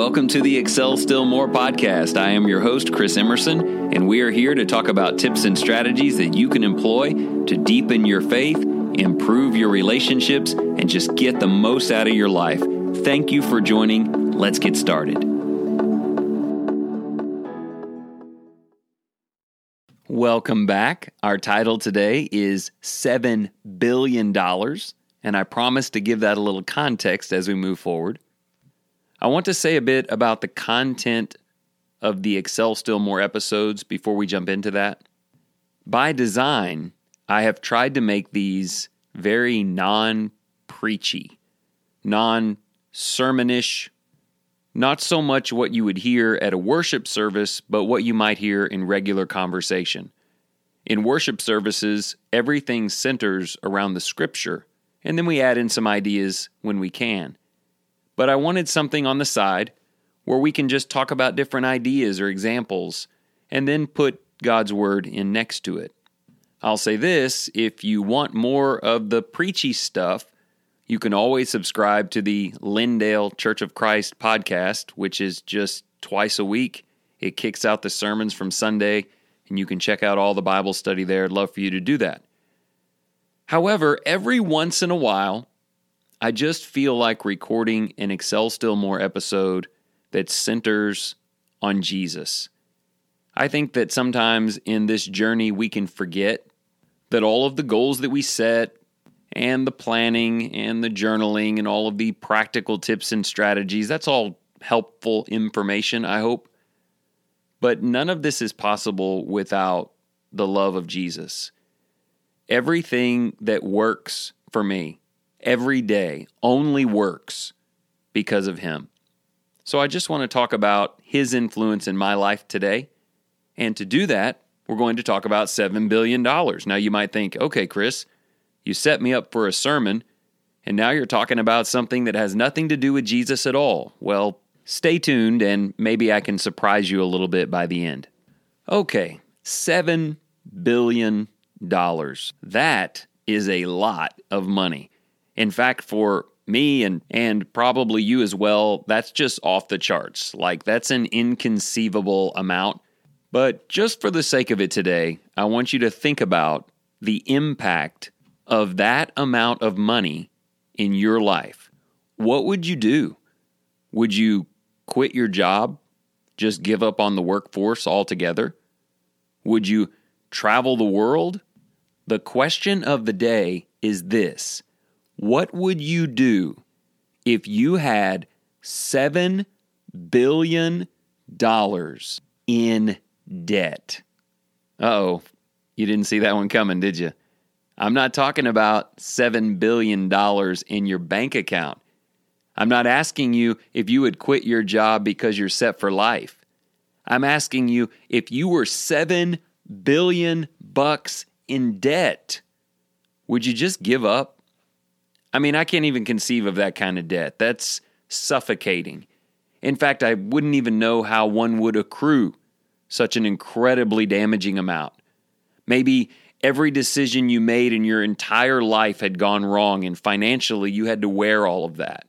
welcome to the Excel Still More podcast. I am your host, Chris Emerson, and we are here to talk about tips and strategies that you can employ to deepen your faith, improve your relationships, and just get the most out of your life. Thank you for joining. Let's get started. Welcome back. Our title today is $7 billion, and I promise to give that a little context as we move forward. I want to say a bit about the content of the Excel Still More episodes before we jump into that. By design, I have tried to make these very non preachy, non sermonish, not so much what you would hear at a worship service, but what you might hear in regular conversation. In worship services, everything centers around the scripture, and then we add in some ideas when we can but I wanted something on the side where we can just talk about different ideas or examples and then put God's Word in next to it. I'll say this if you want more of the preachy stuff, you can always subscribe to the Lindale Church of Christ podcast, which is just twice a week. It kicks out the sermons from Sunday, and you can check out all the Bible study there. I'd love for you to do that. However, every once in a while, I just feel like recording an Excel Still More episode that centers on Jesus. I think that sometimes in this journey we can forget that all of the goals that we set and the planning and the journaling and all of the practical tips and strategies, that's all helpful information, I hope. But none of this is possible without the love of Jesus. Everything that works for me, every day only works because of him. So I just want to talk about his influence in my life today. And to do that, we're going to talk about $7 billion. Now you might think, okay, Chris, you set me up for a sermon, and now you're talking about something that has nothing to do with Jesus at all. Well, stay tuned, and maybe I can surprise you a little bit by the end. Okay, $7 billion. That is a lot of money. In fact, for me and and probably you as well, that's just off the charts. Like that's an inconceivable amount. But just for the sake of it today, I want you to think about the impact of that amount of money in your life. What would you do? Would you quit your job? Just give up on the workforce altogether? Would you travel the world? The question of the day is this what would you do if you had $7 billion in debt? oh, you didn't see that one coming, did you? I'm not talking about $7 billion in your bank account. I'm not asking you if you would quit your job because you're set for life. I'm asking you if you were 7 billion bucks in debt, would you just give up? I mean, I can't even conceive of that kind of debt. That's suffocating. In fact, I wouldn't even know how one would accrue such an incredibly damaging amount. Maybe every decision you made in your entire life had gone wrong, and financially you had to wear all of that.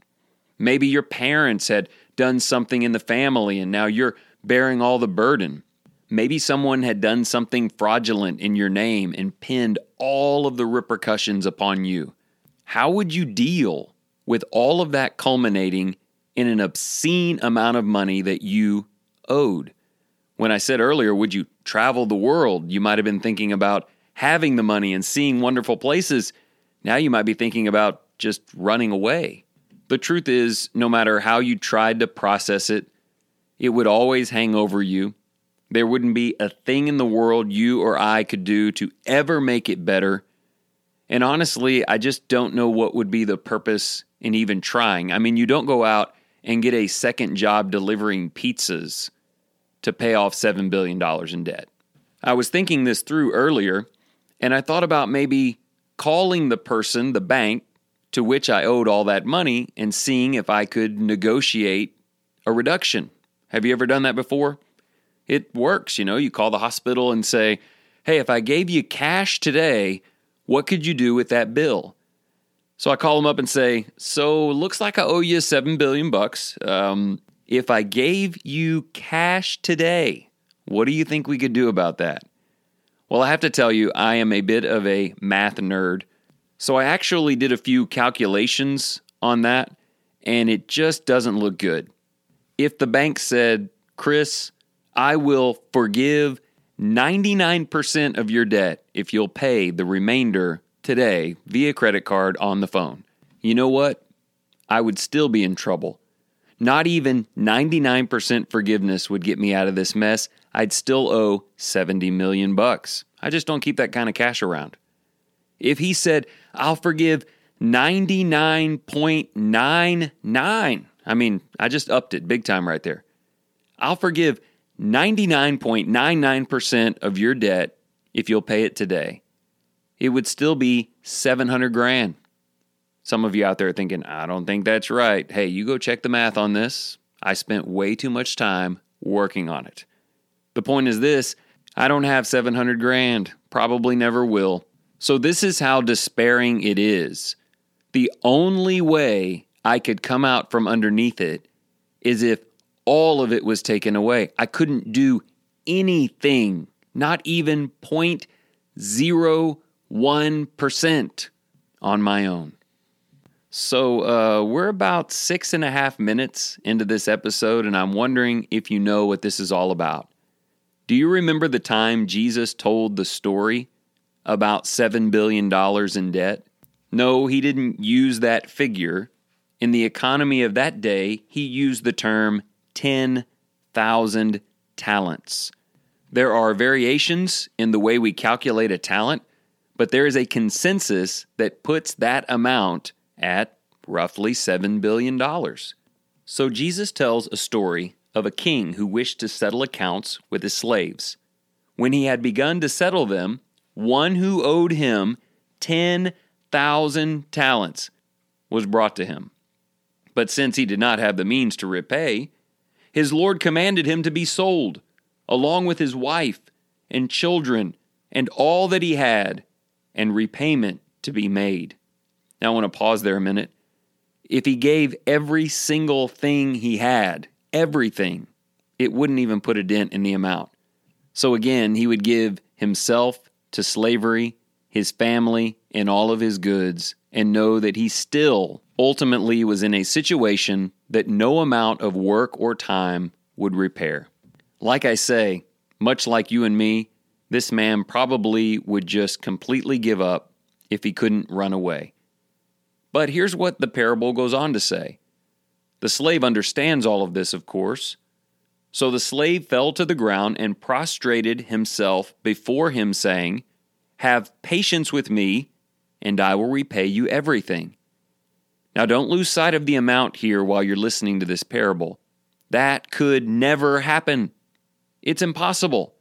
Maybe your parents had done something in the family, and now you're bearing all the burden. Maybe someone had done something fraudulent in your name and pinned all of the repercussions upon you. How would you deal with all of that culminating in an obscene amount of money that you owed? When I said earlier, would you travel the world? You might have been thinking about having the money and seeing wonderful places. Now you might be thinking about just running away. The truth is, no matter how you tried to process it, it would always hang over you. There wouldn't be a thing in the world you or I could do to ever make it better and honestly, I just don't know what would be the purpose in even trying. I mean, you don't go out and get a second job delivering pizzas to pay off $7 billion in debt. I was thinking this through earlier, and I thought about maybe calling the person, the bank, to which I owed all that money and seeing if I could negotiate a reduction. Have you ever done that before? It works, you know. You call the hospital and say, hey, if I gave you cash today, what could you do with that bill? So I call him up and say, "So looks like I owe you seven billion bucks. Um, if I gave you cash today, what do you think we could do about that? Well, I have to tell you, I am a bit of a math nerd. So I actually did a few calculations on that, and it just doesn't look good. If the bank said, Chris, I will forgive 99% of your debt if you'll pay the remainder today via credit card on the phone. You know what? I would still be in trouble. Not even 99% forgiveness would get me out of this mess. I'd still owe 70 million bucks. I just don't keep that kind of cash around. If he said, I'll forgive 99.99, I mean, I just upped it big time right there. I'll forgive 99.99% of your debt if you'll pay it today. It would still be 700 grand. Some of you out there are thinking, I don't think that's right. Hey, you go check the math on this. I spent way too much time working on it. The point is this I don't have 700 grand, probably never will. So, this is how despairing it is. The only way I could come out from underneath it is if all of it was taken away. I couldn't do anything, not even 0.01% on my own. So, uh, we're about six and a half minutes into this episode, and I'm wondering if you know what this is all about. Do you remember the time Jesus told the story about $7 billion in debt? No, he didn't use that figure. In the economy of that day, he used the term 10,000 talents. There are variations in the way we calculate a talent, but there is a consensus that puts that amount at roughly $7 billion. So Jesus tells a story of a king who wished to settle accounts with his slaves. When he had begun to settle them, one who owed him 10,000 talents was brought to him. But since he did not have the means to repay, his Lord commanded him to be sold, along with his wife and children and all that he had, and repayment to be made. Now I want to pause there a minute. If he gave every single thing he had, everything, it wouldn't even put a dent in the amount. So again, he would give himself to slavery, his family, and all of his goods, and know that he still ultimately was in a situation that no amount of work or time would repair. Like I say, much like you and me, this man probably would just completely give up if he couldn't run away. But here's what the parable goes on to say the slave understands all of this, of course. So the slave fell to the ground and prostrated himself before him, saying, Have patience with me, and I will repay you everything. Now, don't lose sight of the amount here while you're listening to this parable. That could never happen. It's impossible.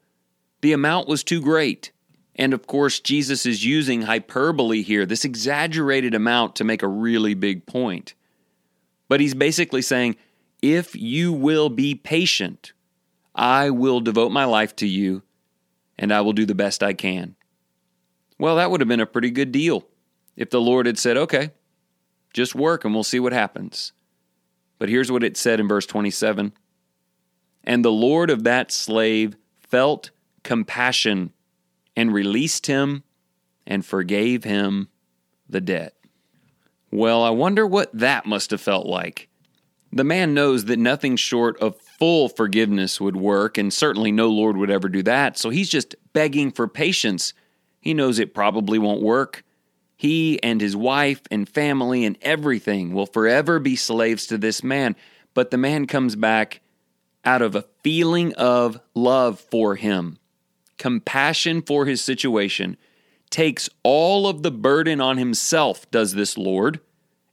The amount was too great. And of course, Jesus is using hyperbole here, this exaggerated amount, to make a really big point. But he's basically saying, if you will be patient, I will devote my life to you and I will do the best I can. Well, that would have been a pretty good deal if the Lord had said, okay, just work and we'll see what happens. But here's what it said in verse 27 And the Lord of that slave felt compassion and released him and forgave him the debt. Well, I wonder what that must have felt like. The man knows that nothing short of full forgiveness would work, and certainly no Lord would ever do that, so he's just begging for patience. He knows it probably won't work. He and his wife and family and everything will forever be slaves to this man, but the man comes back out of a feeling of love for him compassion for his situation, takes all of the burden on himself, does this Lord,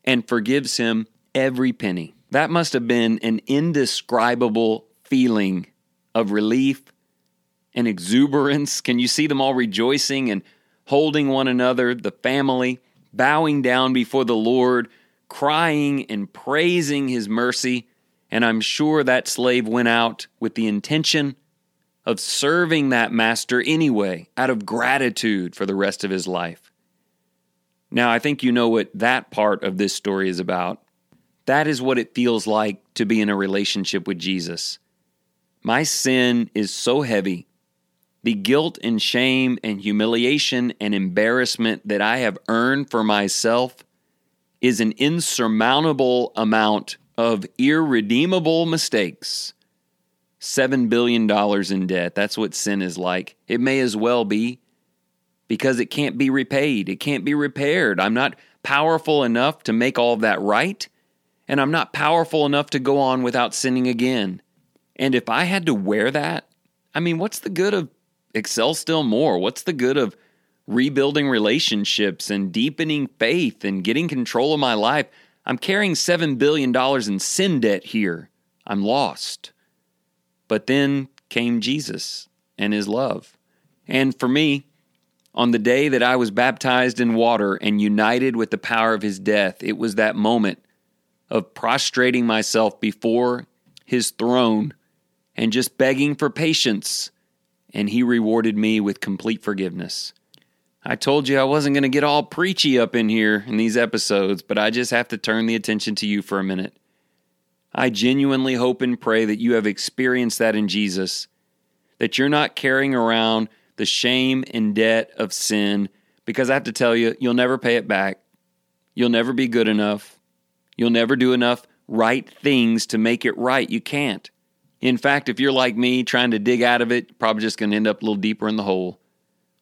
and forgives him every penny. That must have been an indescribable feeling of relief and exuberance. Can you see them all rejoicing and holding one another, the family, bowing down before the Lord, crying and praising his mercy? And I'm sure that slave went out with the intention of serving that master anyway, out of gratitude for the rest of his life. Now, I think you know what that part of this story is about. That is what it feels like to be in a relationship with Jesus. My sin is so heavy. The guilt and shame and humiliation and embarrassment that I have earned for myself is an insurmountable amount of irredeemable mistakes. $7 billion in debt. That's what sin is like. It may as well be because it can't be repaid, it can't be repaired. I'm not powerful enough to make all of that right, and I'm not powerful enough to go on without sinning again. And if I had to wear that, I mean, what's the good of excel still more? What's the good of rebuilding relationships and deepening faith and getting control of my life? I'm carrying $7 billion in sin debt here. I'm lost. But then came Jesus and his love. And for me, on the day that I was baptized in water and united with the power of his death, it was that moment of prostrating myself before his throne and just begging for patience. And he rewarded me with complete forgiveness. I told you I wasn't going to get all preachy up in here in these episodes, but I just have to turn the attention to you for a minute. I genuinely hope and pray that you have experienced that in Jesus, that you're not carrying around the shame and debt of sin, because I have to tell you, you'll never pay it back. You'll never be good enough. You'll never do enough right things to make it right. You can't. In fact, if you're like me trying to dig out of it, you're probably just going to end up a little deeper in the hole.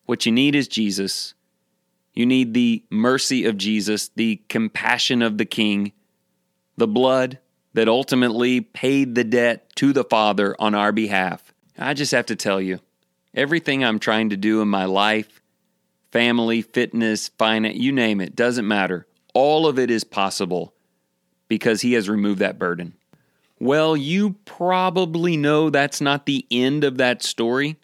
What you need is Jesus. You need the mercy of Jesus, the compassion of the King, the blood that ultimately paid the debt to the Father on our behalf. I just have to tell you, everything I'm trying to do in my life, family, fitness, finance, you name it, doesn't matter. All of it is possible because He has removed that burden. Well, you probably know that's not the end of that story.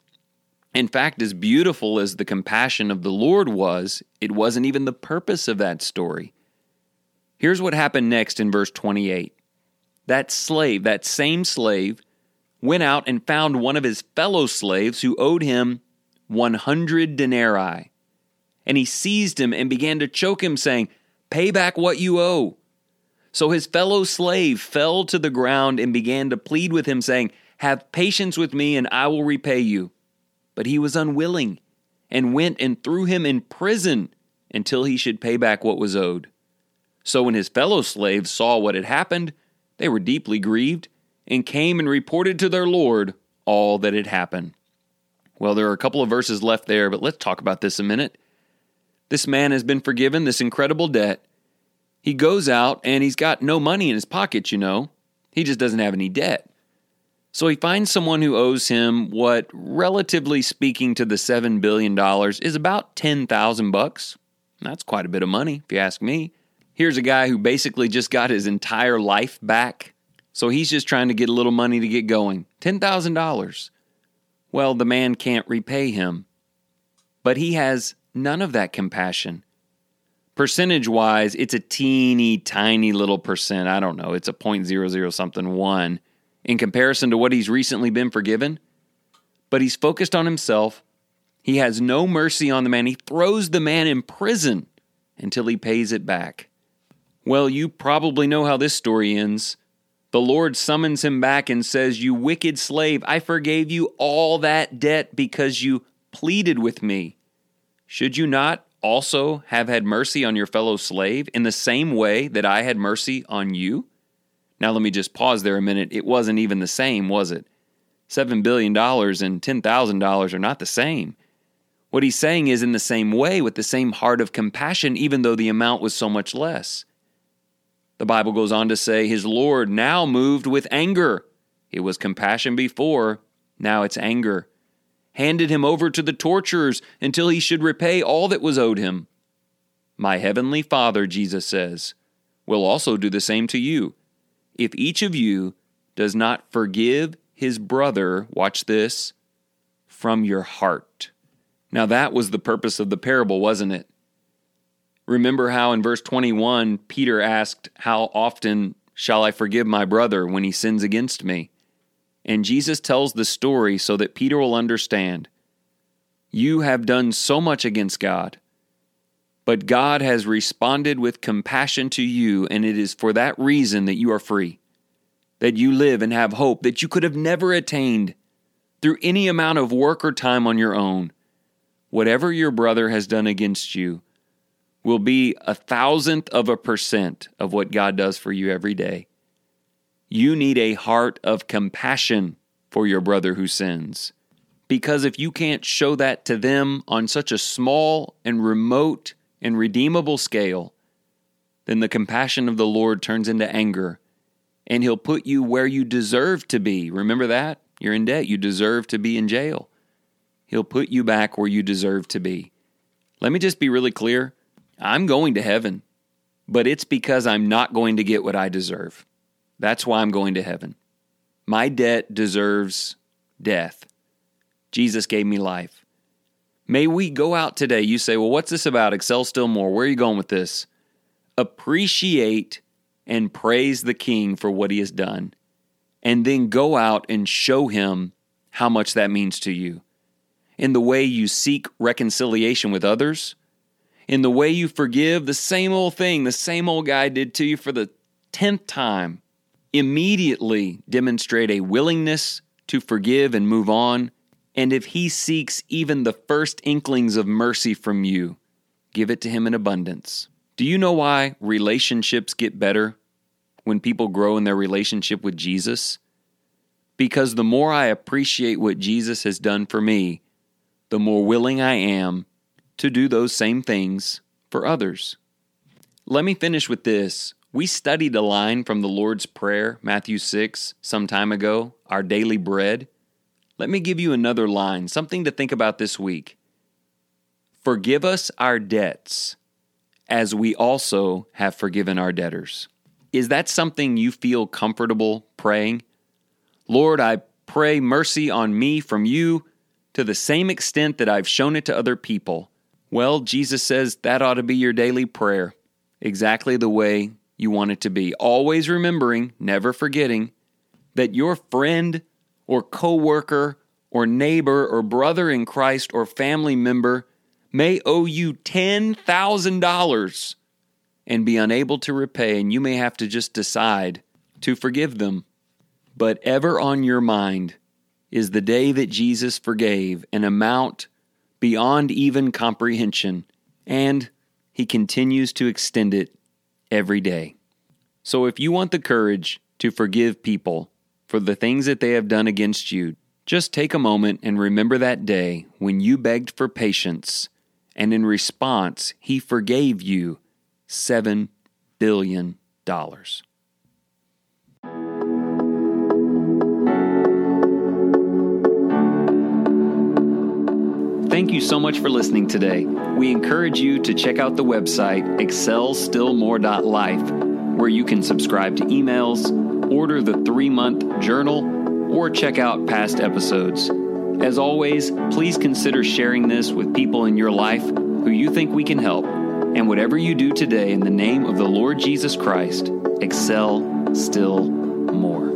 In fact, as beautiful as the compassion of the Lord was, it wasn't even the purpose of that story. Here's what happened next in verse 28 that slave, that same slave, went out and found one of his fellow slaves who owed him 100 denarii. And he seized him and began to choke him, saying, Pay back what you owe. So his fellow slave fell to the ground and began to plead with him, saying, Have patience with me, and I will repay you. But he was unwilling, and went and threw him in prison until he should pay back what was owed. So when his fellow slaves saw what had happened, they were deeply grieved and came and reported to their Lord all that had happened. Well, there are a couple of verses left there, but let's talk about this a minute. This man has been forgiven this incredible debt. He goes out and he's got no money in his pocket, you know. He just doesn't have any debt. So he finds someone who owes him what, relatively speaking to the $7 billion, is about 10,000 bucks. That's quite a bit of money, if you ask me. Here's a guy who basically just got his entire life back. So he's just trying to get a little money to get going $10,000. Well, the man can't repay him. But he has none of that compassion. Percentage wise, it's a teeny tiny little percent. I don't know. It's a point zero zero something one in comparison to what he's recently been forgiven. But he's focused on himself. He has no mercy on the man. He throws the man in prison until he pays it back. Well, you probably know how this story ends. The Lord summons him back and says, You wicked slave, I forgave you all that debt because you pleaded with me. Should you not also have had mercy on your fellow slave in the same way that I had mercy on you? Now, let me just pause there a minute. It wasn't even the same, was it? $7 billion and $10,000 are not the same. What he's saying is in the same way, with the same heart of compassion, even though the amount was so much less. The Bible goes on to say, His Lord now moved with anger. It was compassion before, now it's anger. Handed him over to the torturers until he should repay all that was owed him. My heavenly Father, Jesus says, will also do the same to you. If each of you does not forgive his brother, watch this, from your heart. Now, that was the purpose of the parable, wasn't it? Remember how in verse 21, Peter asked, How often shall I forgive my brother when he sins against me? And Jesus tells the story so that Peter will understand. You have done so much against God. But God has responded with compassion to you, and it is for that reason that you are free, that you live and have hope that you could have never attained through any amount of work or time on your own. Whatever your brother has done against you will be a thousandth of a percent of what God does for you every day. You need a heart of compassion for your brother who sins. Because if you can't show that to them on such a small and remote and redeemable scale, then the compassion of the Lord turns into anger, and He'll put you where you deserve to be. Remember that? You're in debt. You deserve to be in jail. He'll put you back where you deserve to be. Let me just be really clear I'm going to heaven, but it's because I'm not going to get what I deserve. That's why I'm going to heaven. My debt deserves death. Jesus gave me life. May we go out today. You say, well, what's this about? Excel still more. Where are you going with this? Appreciate and praise the King for what he has done, and then go out and show him how much that means to you. In the way you seek reconciliation with others, in the way you forgive the same old thing the same old guy did to you for the tenth time, immediately demonstrate a willingness to forgive and move on and if he seeks even the first inklings of mercy from you, give it to him in abundance. Do you know why relationships get better when people grow in their relationship with Jesus? Because the more I appreciate what Jesus has done for me, the more willing I am to do those same things for others. Let me finish with this. We studied a line from the Lord's Prayer, Matthew 6, some time ago, our daily bread. Let me give you another line, something to think about this week. Forgive us our debts as we also have forgiven our debtors. Is that something you feel comfortable praying? Lord, I pray mercy on me from you to the same extent that I've shown it to other people. Well, Jesus says that ought to be your daily prayer, exactly the way you want it to be. Always remembering, never forgetting, that your friend or coworker or neighbor or brother in Christ or family member may owe you $10,000 and be unable to repay, and you may have to just decide to forgive them. But ever on your mind is the day that Jesus forgave an amount beyond even comprehension, and he continues to extend it every day. So if you want the courage to forgive people, for the things that they have done against you. Just take a moment and remember that day when you begged for patience, and in response, He forgave you $7 billion. Thank you so much for listening today. We encourage you to check out the website excelstillmore.life, where you can subscribe to emails order the three month journal, or check out past episodes. As always, please consider sharing this with people in your life who you think we can help. And whatever you do today in the name of the Lord Jesus Christ, excel still more.